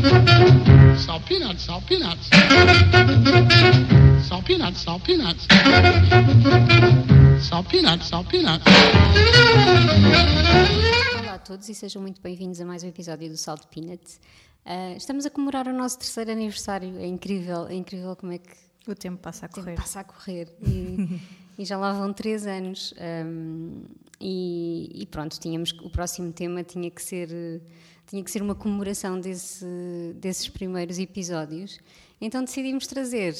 Salt peanuts, salt peanuts. Salt peanuts, salt peanuts. Salt peanuts, salt peanuts. Olá a todos e sejam muito bem-vindos a mais um episódio do Salt Peanuts. Uh, estamos a comemorar o nosso terceiro aniversário. É incrível, é incrível como é que o tempo passa a correr. Passa a correr. E, e já lá vão três anos. Um, e, e, pronto, tínhamos o próximo tema tinha que ser tinha que ser uma comemoração desse, desses primeiros episódios. Então decidimos trazer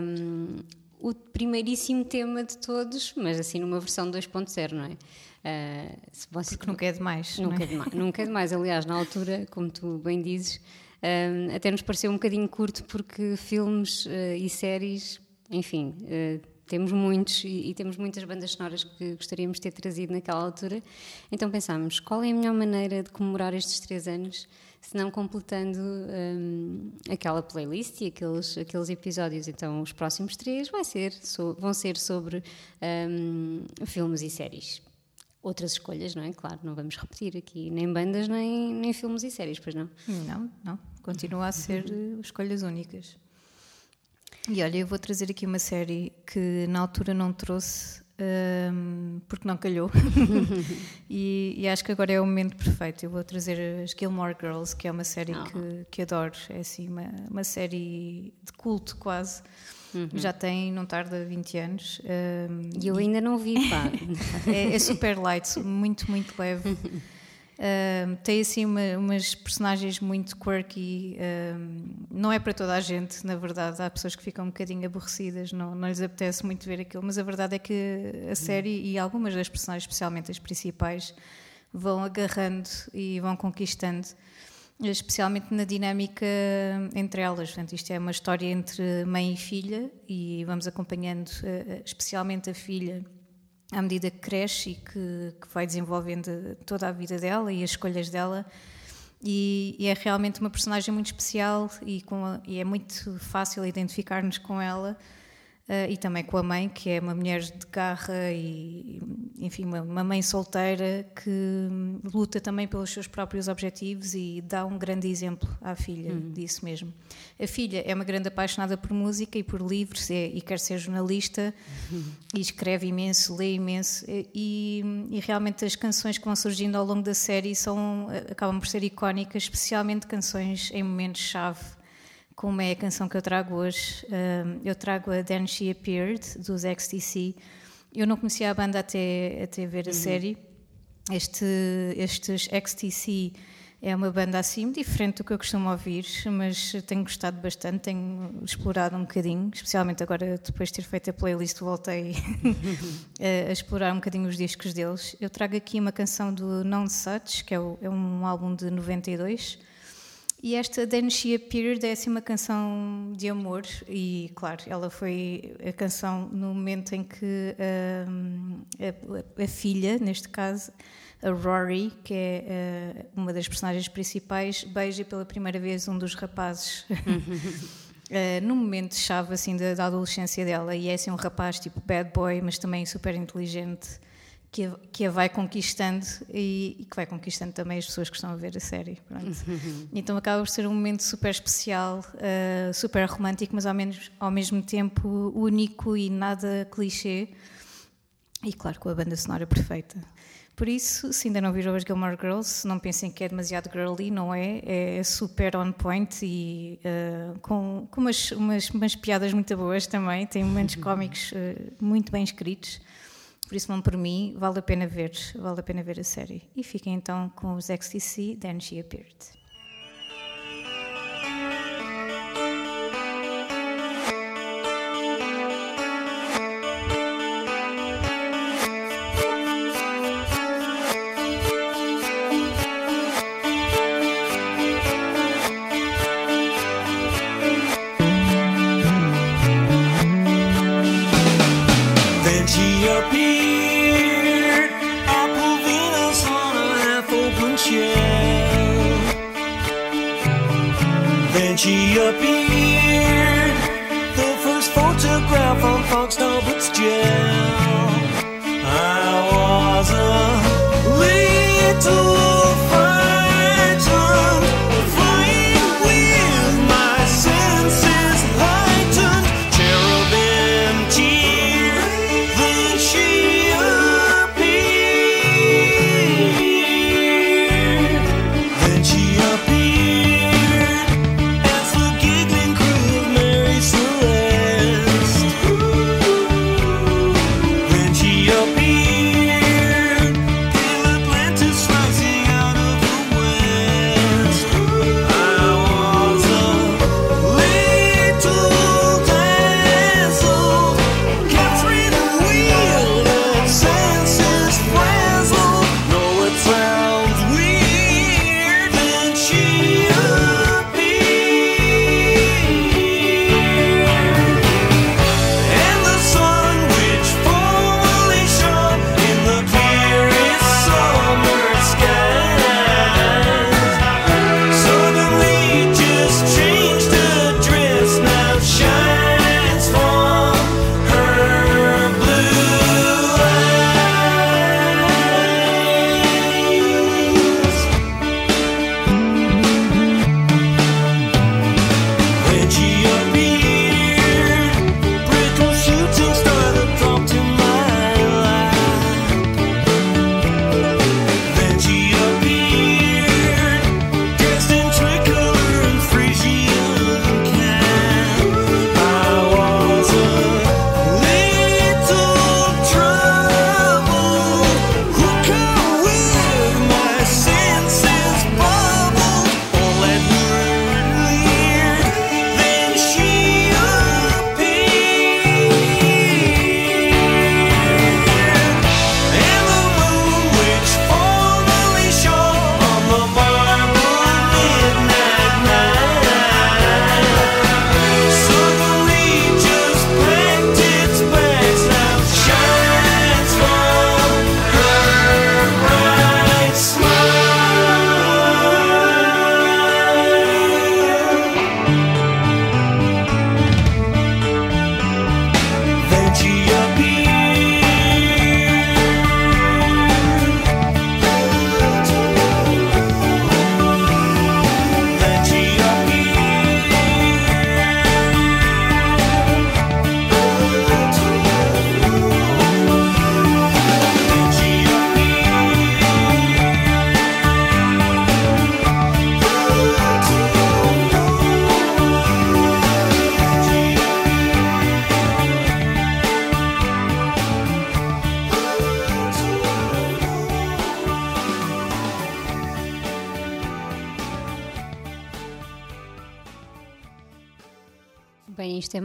um, o primeiríssimo tema de todos, mas assim numa versão 2.0, não é? Uh, você, Porque nunca é demais. Nunca é? é demais. nunca é demais. Aliás, na altura, como tu bem dizes, um, até nos pareceu um bocadinho curto porque filmes uh, e séries, enfim, uh, temos muitos e, e, temos muitas bandas sonoras que gostaríamos de ter trazido naquela altura. Então pensámos, qual é a melhor maneira de comemorar estes três anos se não completando um, aquela playlist e aqueles, aqueles episódios. Então, os próximos três vai ser, so, vão ser sobre um, filmes e séries. Outras escolhas, não é? Claro, não vamos repetir aqui nem bandas, nem, nem filmes e séries, pois não? Não, não. Continua a ser uh, escolhas únicas. E olha, eu vou trazer aqui uma série que na altura não trouxe um, porque não calhou. e, e, acho que agora é o momento perfeito. Eu vou trazer as Gilmore Girls, que é uma série oh. que, que adoro. É assim, uma, uma série de culto quase. Uhum. Já tem, não tarda, 20 anos. Um, e eu ainda não vi, pá. é, é, super light, muito, muito leve. Tem assim uma, umas personagens muito quirky, um, não é para toda a gente, na verdade. Há pessoas que ficam um bocadinho aborrecidas, não, não lhes apetece muito ver aquilo, mas a verdade é que a série e algumas das personagens, especialmente as principais, vão agarrando e vão conquistando, especialmente na dinâmica entre elas. Portanto, isto é uma história entre mãe e filha, e vamos acompanhando uh, especialmente a filha à medida que cresce e que, que, vai desenvolvendo toda a vida dela e as escolhas dela. E, e é realmente uma personagem muito especial e, a, e é muito fácil identificar-nos com ela Uh, e também com a mãe, que é uma mulher de garra e, enfim, uma, uma, mãe solteira que luta também pelos seus próprios objetivos e dá um grande exemplo à filha uhum. disso mesmo. A filha é uma grande apaixonada por música e por livros e, e quer ser jornalista uhum. e escreve imenso, lê imenso e, e, realmente as canções que vão surgindo ao longo da série são, acabam por ser icónicas, especialmente canções em momentos-chave como é a canção que eu trago hoje. eu trago a Then She Appeared, dos XTC. Eu não conhecia a banda até, até ver a uhum. série. Este, estes XTC é uma banda assim diferente do que eu costumo ouvir, mas tenho gostado bastante, tenho explorado um bocadinho, especialmente agora depois de ter feito a playlist voltei a, a, explorar um bocadinho os discos deles. Eu trago aqui uma canção do Non Such, que é, o, é um álbum de 92, e esta Then She Appeared é assim uma canção de amor e, claro, ela foi a canção no momento em que um, a, a, filha, neste caso, a Rory, que é uh, uma das personagens principais, beija pela primeira vez um dos rapazes. Uh, no momento chave assim da, da, adolescência dela. E é assim um rapaz tipo bad boy, mas também super inteligente que a, que a vai conquistando e, e, que vai conquistando também as pessoas que estão a ver a série. então acaba por ser um momento super especial, uh, super romântico, mas ao, menos, ao mesmo tempo único e nada clichê. E claro, com a banda sonora perfeita. Por isso, se ainda não viram as Gilmore Girls, não pensem que é demasiado girly, não é? É super on point e uh, com, com umas, umas, umas, piadas muito boas também. Tem momentos cómicos uh, muito bem escritos por isso não por mim, vale a pena ver, vale a pena ver a série. E fiquem então com os XTC, Then She Appeared. she. She appeared, the first photograph on Fox Talbot's jail. I was a little.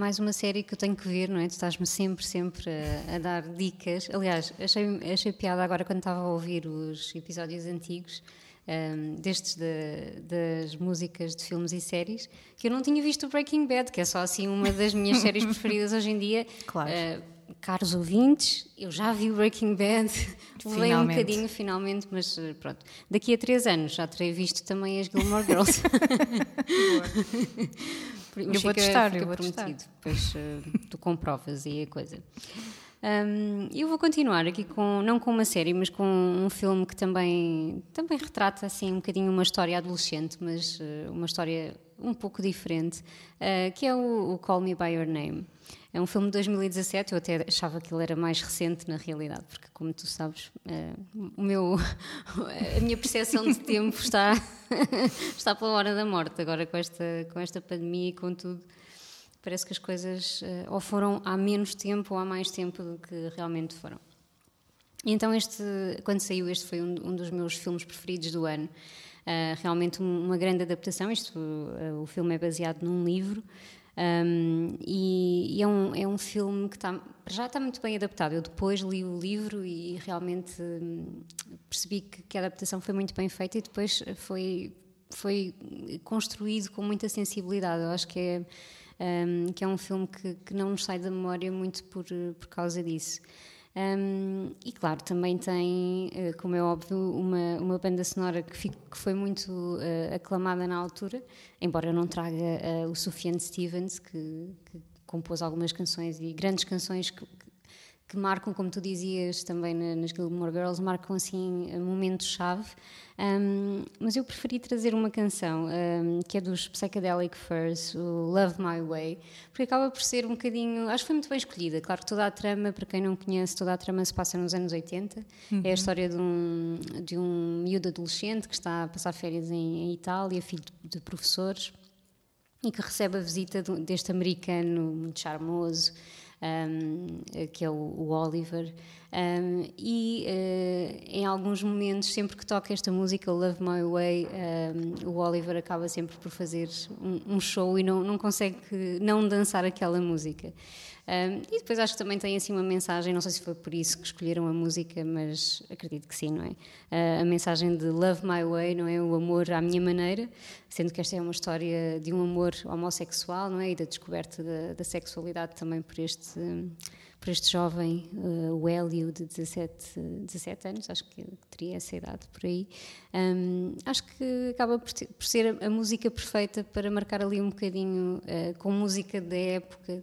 Mais uma série que eu tenho que ver, não é? Tu estás-me sempre, sempre a, a, dar dicas. Aliás, achei, achei piada agora quando estava a ouvir os episódios antigos, um, destes de, das músicas de filmes e séries, que eu não tinha visto o Breaking Bad, que é só assim uma das minhas séries preferidas hoje em dia. Claro. Uh, caros ouvintes, eu já vi o Breaking Bad, levei um bocadinho finalmente, mas eh, pronto. Daqui a três anos já terei visto também as Gilmore Girls. eu vou testar, eu vou testar. Depois uh, tu comprovas aí a coisa. Um, eu vou continuar aqui com, não com uma série, mas com um filme que também, também retrata assim um bocadinho uma história adolescente, mas uh, uma história um pouco diferente, uh, que é o, o Call Me By Your Name. É um filme de 2017, eu até achava que ele era mais recente na realidade, porque como tu sabes, uh, o meu, a minha percepção de tempo está, está pela hora da morte, agora com esta, com esta pandemia e com tudo. Parece que as coisas uh, ou foram há menos tempo ou há mais tempo do que realmente foram. Então este, quando saiu este foi um, um dos meus filmes preferidos do ano. Uh, realmente uma grande adaptação. Isto, uh, o filme é baseado num livro um, e, e é, um, é um filme que está, já está muito bem adaptado. Eu depois li o livro e realmente hum, percebi que, que, a adaptação foi muito bem feita e depois foi, foi construído com muita sensibilidade. Eu acho que é, um, que é um filme que, que não nos sai da memória muito por, por causa disso. Um, e claro, também tem, eh, como é óbvio, uma, uma banda sonora que, fico, que foi muito uh, aclamada na altura, embora eu não traga uh, o Sufjan Stevens, que, que, compôs algumas canções e grandes canções que, que marcam, como tu dizias também nas Gilmore Girls, marcam assim momentos-chave. Um, mas eu preferi trazer uma canção um, que é dos Psychedelic Furs, o Love My Way, porque acaba por ser um bocadinho. Acho que foi muito bem escolhida. Claro que toda a trama, para quem não conhece, toda a trama se passa nos anos 80. Uhum. É a história de um, de um miúdo adolescente que está a passar férias em, em Itália, filho de, de professores, e que recebe a visita de, deste americano muito charmoso um, que é o, o Oliver. Um, e uh, em alguns momentos, sempre que toca esta música, Love My Way, um, o Oliver acaba sempre por fazer um, show e não, não consegue não dançar aquela música. Um, e depois acho que também tem assim uma mensagem, não sei se foi por isso que escolheram a música, mas acredito que sim, não é? Uh, a mensagem de Love My Way, não é? O amor à minha maneira, sendo que esta é uma história de um amor homossexual, não é? E da descoberta da, da sexualidade também por este por este jovem, uh, o Hélio, de 17, 17 anos, acho que teria essa idade por aí. Um, acho que acaba por, ter, por, ser a música perfeita para marcar ali um bocadinho, uh, com música da época,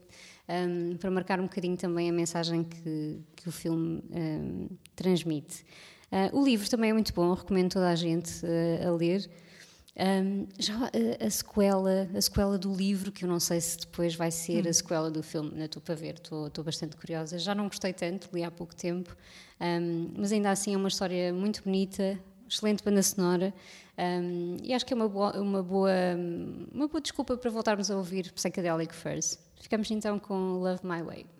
um, para marcar um bocadinho também a mensagem que, que o filme um, transmite. Uh, o livro também é muito bom, recomendo toda a gente uh, a ler. Um, já a, a, sequela, a sequela do livro, que eu não sei se depois vai ser hum. a sequela do filme, não estou para ver, estou, estou bastante curiosa. Já não gostei tanto, li há pouco tempo, um, mas ainda assim é uma história muito bonita, excelente banda sonora um, e acho que é uma boa, uma, boa, uma boa desculpa para voltarmos a ouvir Psychedelic Furs. Ficamos então com Love My Way.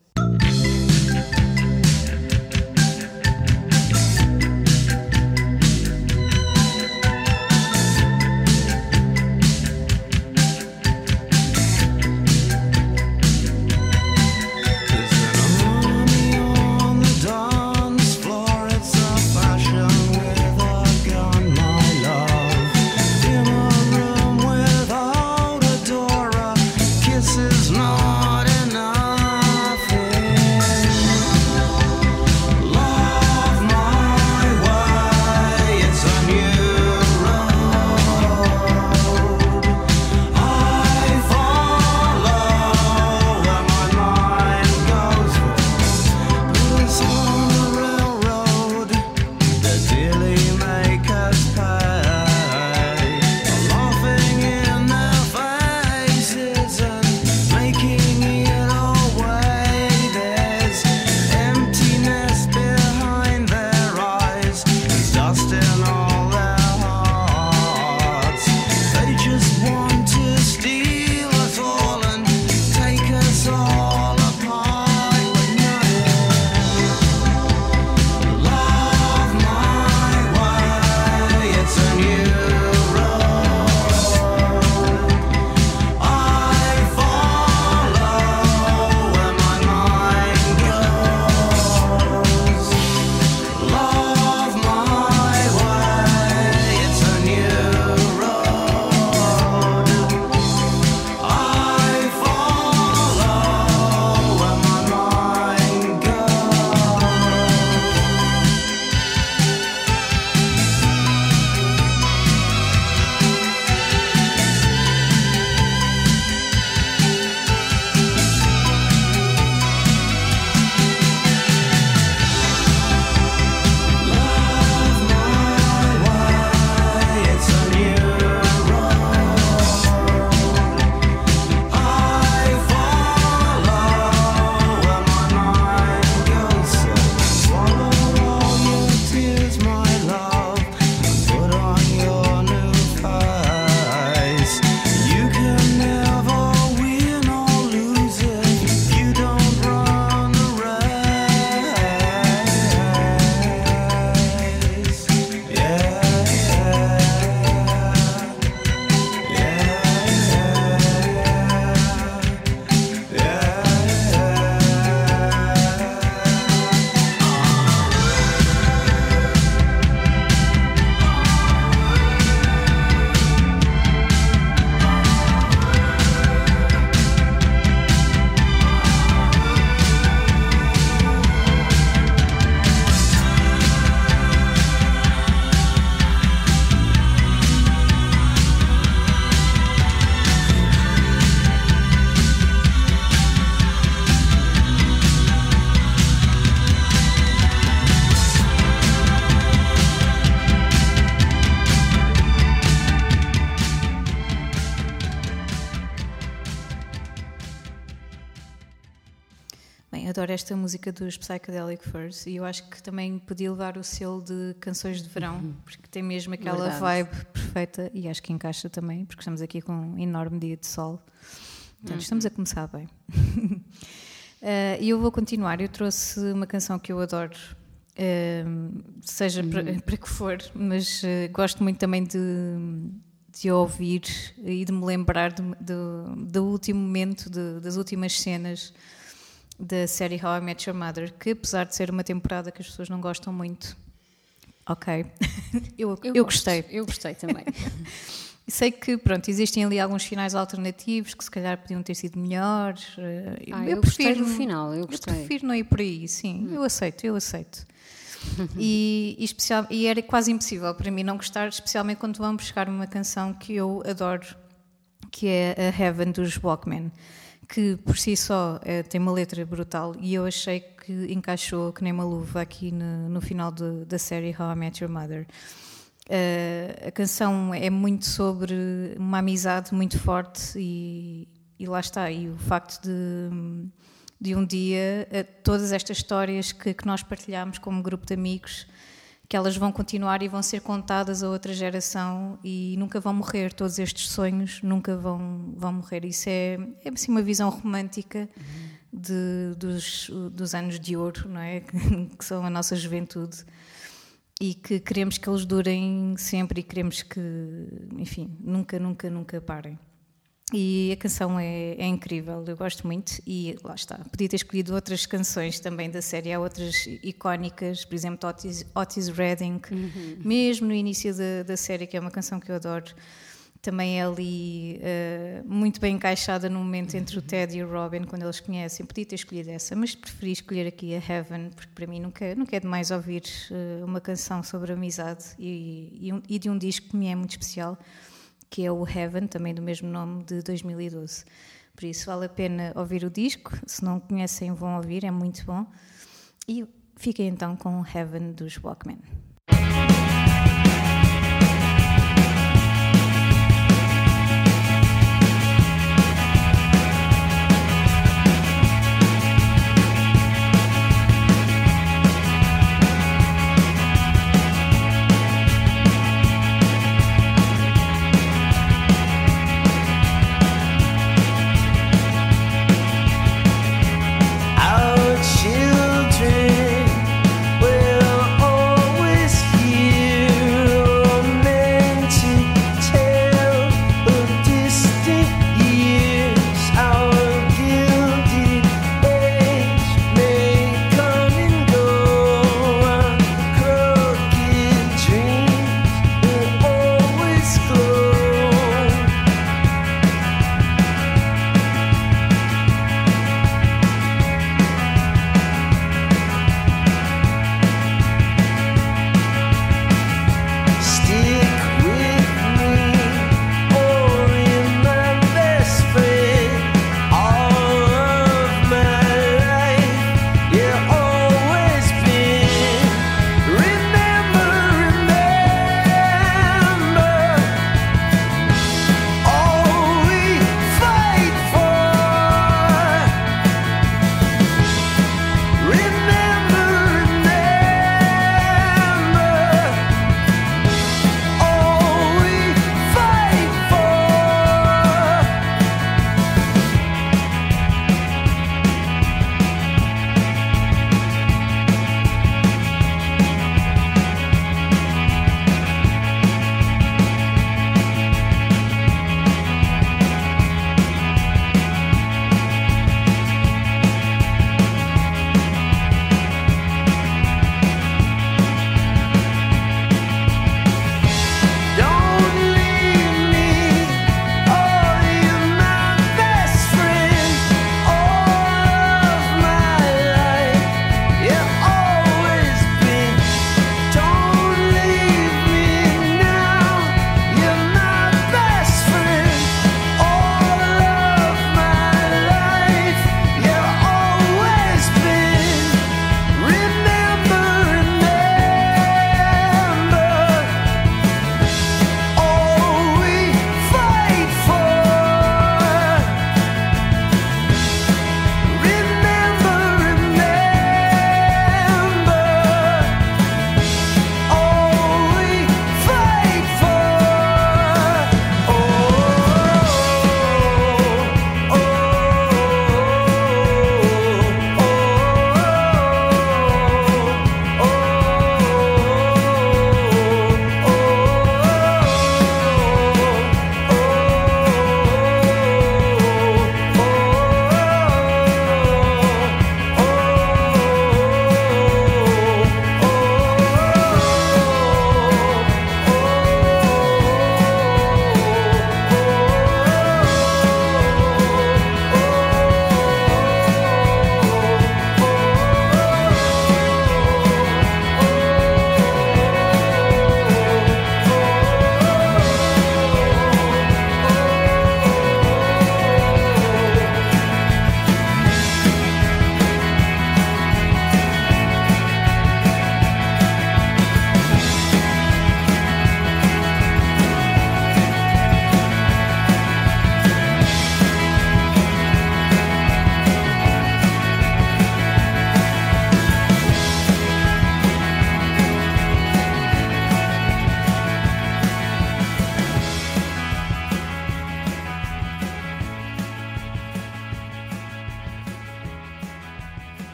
Esta música dos Psychedelic Furs e eu acho que também podia levar o selo de canções de verão, uhum. porque tem mesmo aquela Verdade. vibe perfeita e acho que encaixa também, porque estamos aqui com um enorme dia de sol. Portanto, uhum. estamos a começar bem. Eh, e uh, eu vou continuar. Eu trouxe uma canção que eu adoro, uh, seja uhum. para, para que for, mas uh, gosto muito também de, de ouvir e de me lembrar do, do, do último momento, de, das últimas cenas da série How I Met Your Mother, que apesar de ser uma temporada que as pessoas não gostam muito, ok, eu, eu, eu gostei. Eu gostei também. Sei que, pronto, existem ali alguns finais alternativos que se calhar podiam ter sido melhores. Eh, ah, eu, eu prefiro no final, eu gostei. Eu prefiro não ir por aí, sim, hum. eu aceito, eu aceito. e, e, especial, e era quase impossível para mim não gostar, especialmente quando vamos buscar uma canção que eu adoro, que é a Heaven dos Walkmen que por si só é, tem uma letra brutal e eu achei que encaixou que nem uma luva aqui no, no final de, da série How I Met Your Mother. Uh, a canção é muito sobre uma amizade muito forte e, e lá está, e o facto de, de um dia uh, todas estas histórias que, que nós partilhamos como grupo de amigos que elas vão continuar e vão ser contadas a outra geração e nunca vão morrer. Todos estes sonhos nunca vão, vão morrer. Isso é, é assim, uma visão romântica de, dos, dos anos de ouro, não é? que são a nossa juventude e que queremos que eles durem sempre e queremos que, enfim, nunca, nunca, nunca parem. E a canção é, é, incrível, eu gosto muito e lá está. Podia ter escolhido outras canções também da série, há outras icónicas, por exemplo, Otis, Otis Redding, uhum. mesmo no início da, da, série, que é uma canção que eu adoro, também é ali uh, muito bem encaixada no momento entre o Ted e o Robin, quando eles conhecem. Podia ter escolhido essa, mas preferi escolher aqui a Heaven, porque para mim nunca, nunca é demais ouvir uh, uma canção sobre amizade e, e, um, e de um disco que me é muito especial que é o Heaven, também do mesmo nome, de 2012. Por isso vale a pena ouvir o disco, se não conhecem vão ouvir, é muito bom. E fiquem então com Heaven dos Walkmen.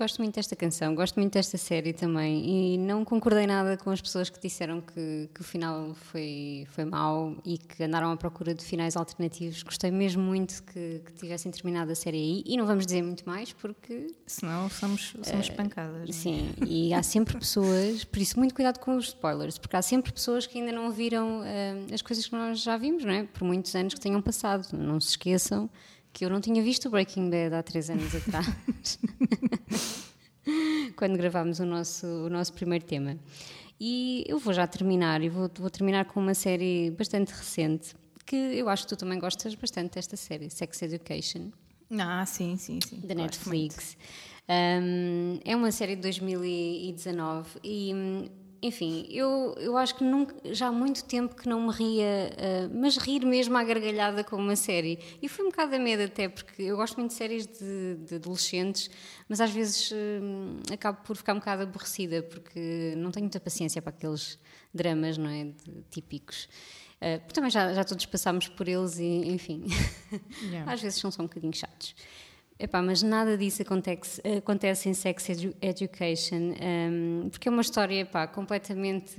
Gosto muito desta canção, gosto muito desta série também e não concordei nada com as pessoas que disseram que, que o final foi, foi mau e que andaram à procura de finais alternativos. Gostei mesmo muito que, que tivessem terminado a série aí e não vamos dizer muito mais porque. Senão somos, somos Eh, pancadas. não é? Sim, e há sempre pessoas, por isso muito cuidado com os spoilers, porque há sempre pessoas que ainda não viram eh, as coisas que nós já vimos, não é? Por muitos anos que tenham passado. Não se esqueçam que eu não tinha visto o Breaking Bad há três anos atrás. quando gravámos o nosso, o nosso primeiro tema. E eu vou já terminar, e vou, vou terminar com uma série bastante recente, que eu acho que tu também gostas bastante desta série, Sex Education, Ah, sim, sim, sim. da Netflix. Um, é uma série de 2019 e, enfim, eu, eu acho que nunca, já há muito tempo que não me ria, uh, mas rir mesmo à gargalhada com uma série. E foi um bocado a medo até, porque eu gosto muito de séries de, de adolescentes, mas às vezes hum, acabo por ficar um bocado aborrecida, porque não tenho muita paciência para aqueles dramas, não é? de- típicos. Uh, também já, já todos passámos por eles e, enfim, Yeah. às vezes são só um bocadinho chatos. Epá, mas nada disso acontece, acontece em Sex Edu- Education, um, porque é uma história epá, completamente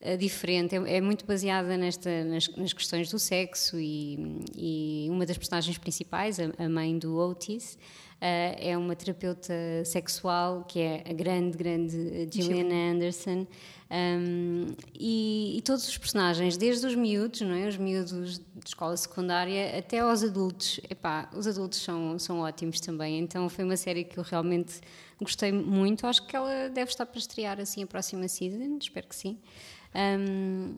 eh, diferente, é, é muito baseada nesta, nas, nas questões do sexo e, e uma das personagens principais, a, a mãe do Otis, é uma terapeuta sexual que é a grande, grande Gillian Anderson. Um, e, e todos os personagens, desde os miúdos, não é? os miúdos de escola secundária, até aos adultos, epá, os adultos são, são ótimos também. Então foi uma série que eu realmente gostei muito. Acho que ela deve estar para estrear assim a próxima season, espero que sim. Um,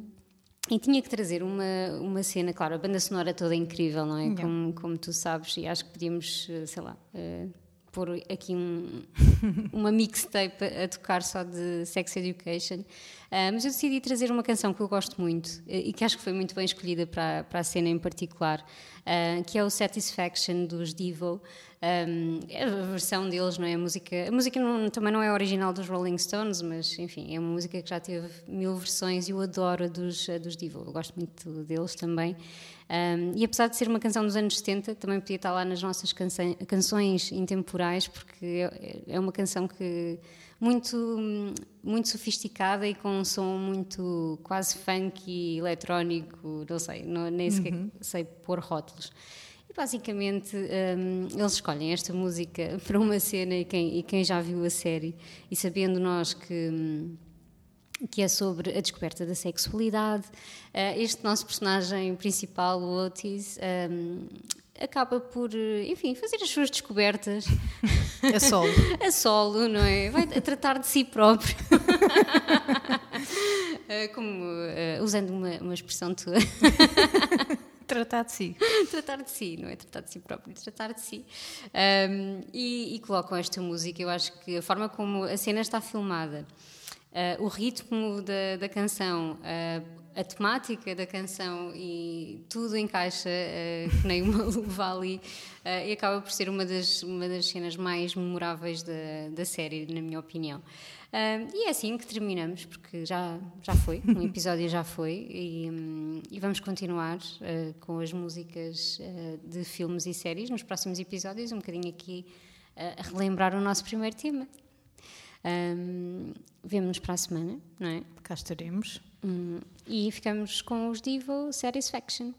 e tinha que trazer uma, uma cena, claro, a banda sonora toda é incrível, não é? Como, como tu sabes, e acho que podíamos, eh, sei lá, eh, pôr aqui um, uma mixtape a, tocar só de Sex Education. Ah, mas eu decidi trazer uma canção que eu gosto muito e que acho que foi muito bem escolhida para, para a cena em particular, ah, que é o Satisfaction dos Devo. Um, é a versão deles, não é? A música, a música não- também não é original dos Rolling Stones, mas enfim, é uma música que já teve mil versões e eu adoro a dos, a dos Devo. Eu gosto muito deles também. Um, e apesar de ser uma canção dos anos 70, também podia estar lá nas nossas canção- canções intemporais, porque é, é uma canção que muito, muito sofisticada e com um som muito quase funk e eletrónico, não sei, não, nem sequer sei pôr rótulos. E basicamente hum, eles escolhem esta música para uma cena e quem, e quem já viu a série e sabendo nós que. hum, que é sobre a descoberta da sexualidade. Eh, este nosso personagem principal, o Otis, hum, acaba por, eh, enfim, fazer as suas descobertas A solo. a solo, não é? Vai a tratar de si próprio. Eh, Como, usando uma, uma expressão tua, Tratar de si. tratar de si, não é tratar de si próprio, tratar de si. Um, e, e colocam esta música, eu acho que a forma como a cena está filmada, uh, o ritmo da, da canção, uh, a temática da canção e tudo encaixa uh, que nem uma luva ali uh, e acaba por ser uma das, uma das cenas mais memoráveis da, da série, na minha opinião. Um, e é assim que terminamos, porque já, já foi, um episódio já foi, e, hum, e vamos continuar uh, com as músicas uh, de filmes e séries nos próximos episódios, um bocadinho aqui uh, a relembrar o nosso primeiro tema. Um, Vemo-nos para a semana, não é? Cá estaremos. Hum, e ficamos com os Divo Satisfaction.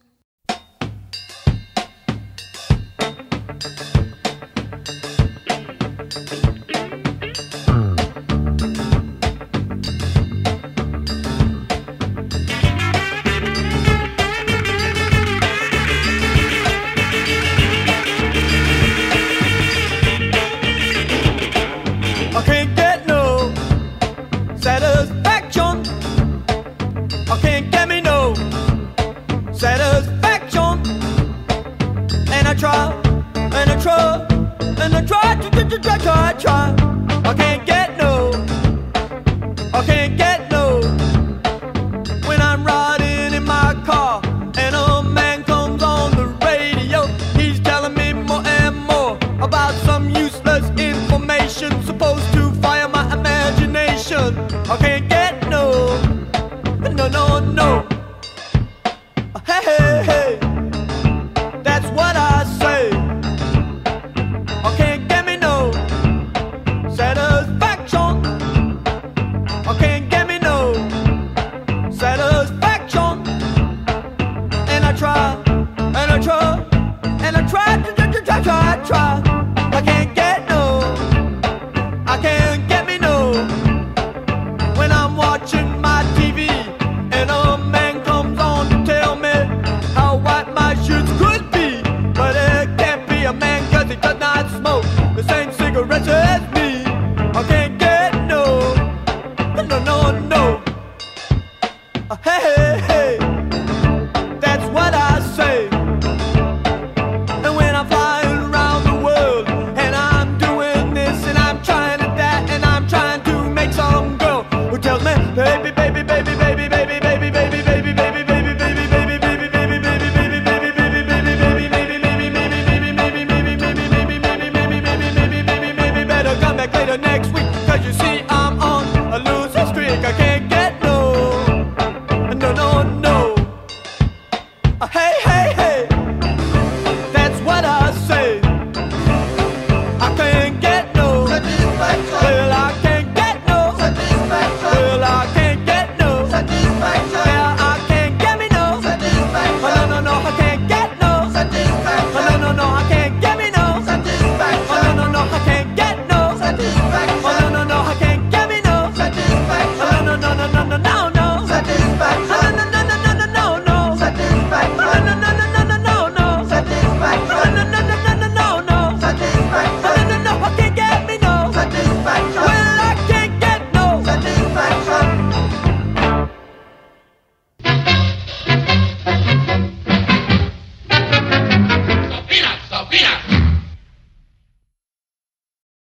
don't know.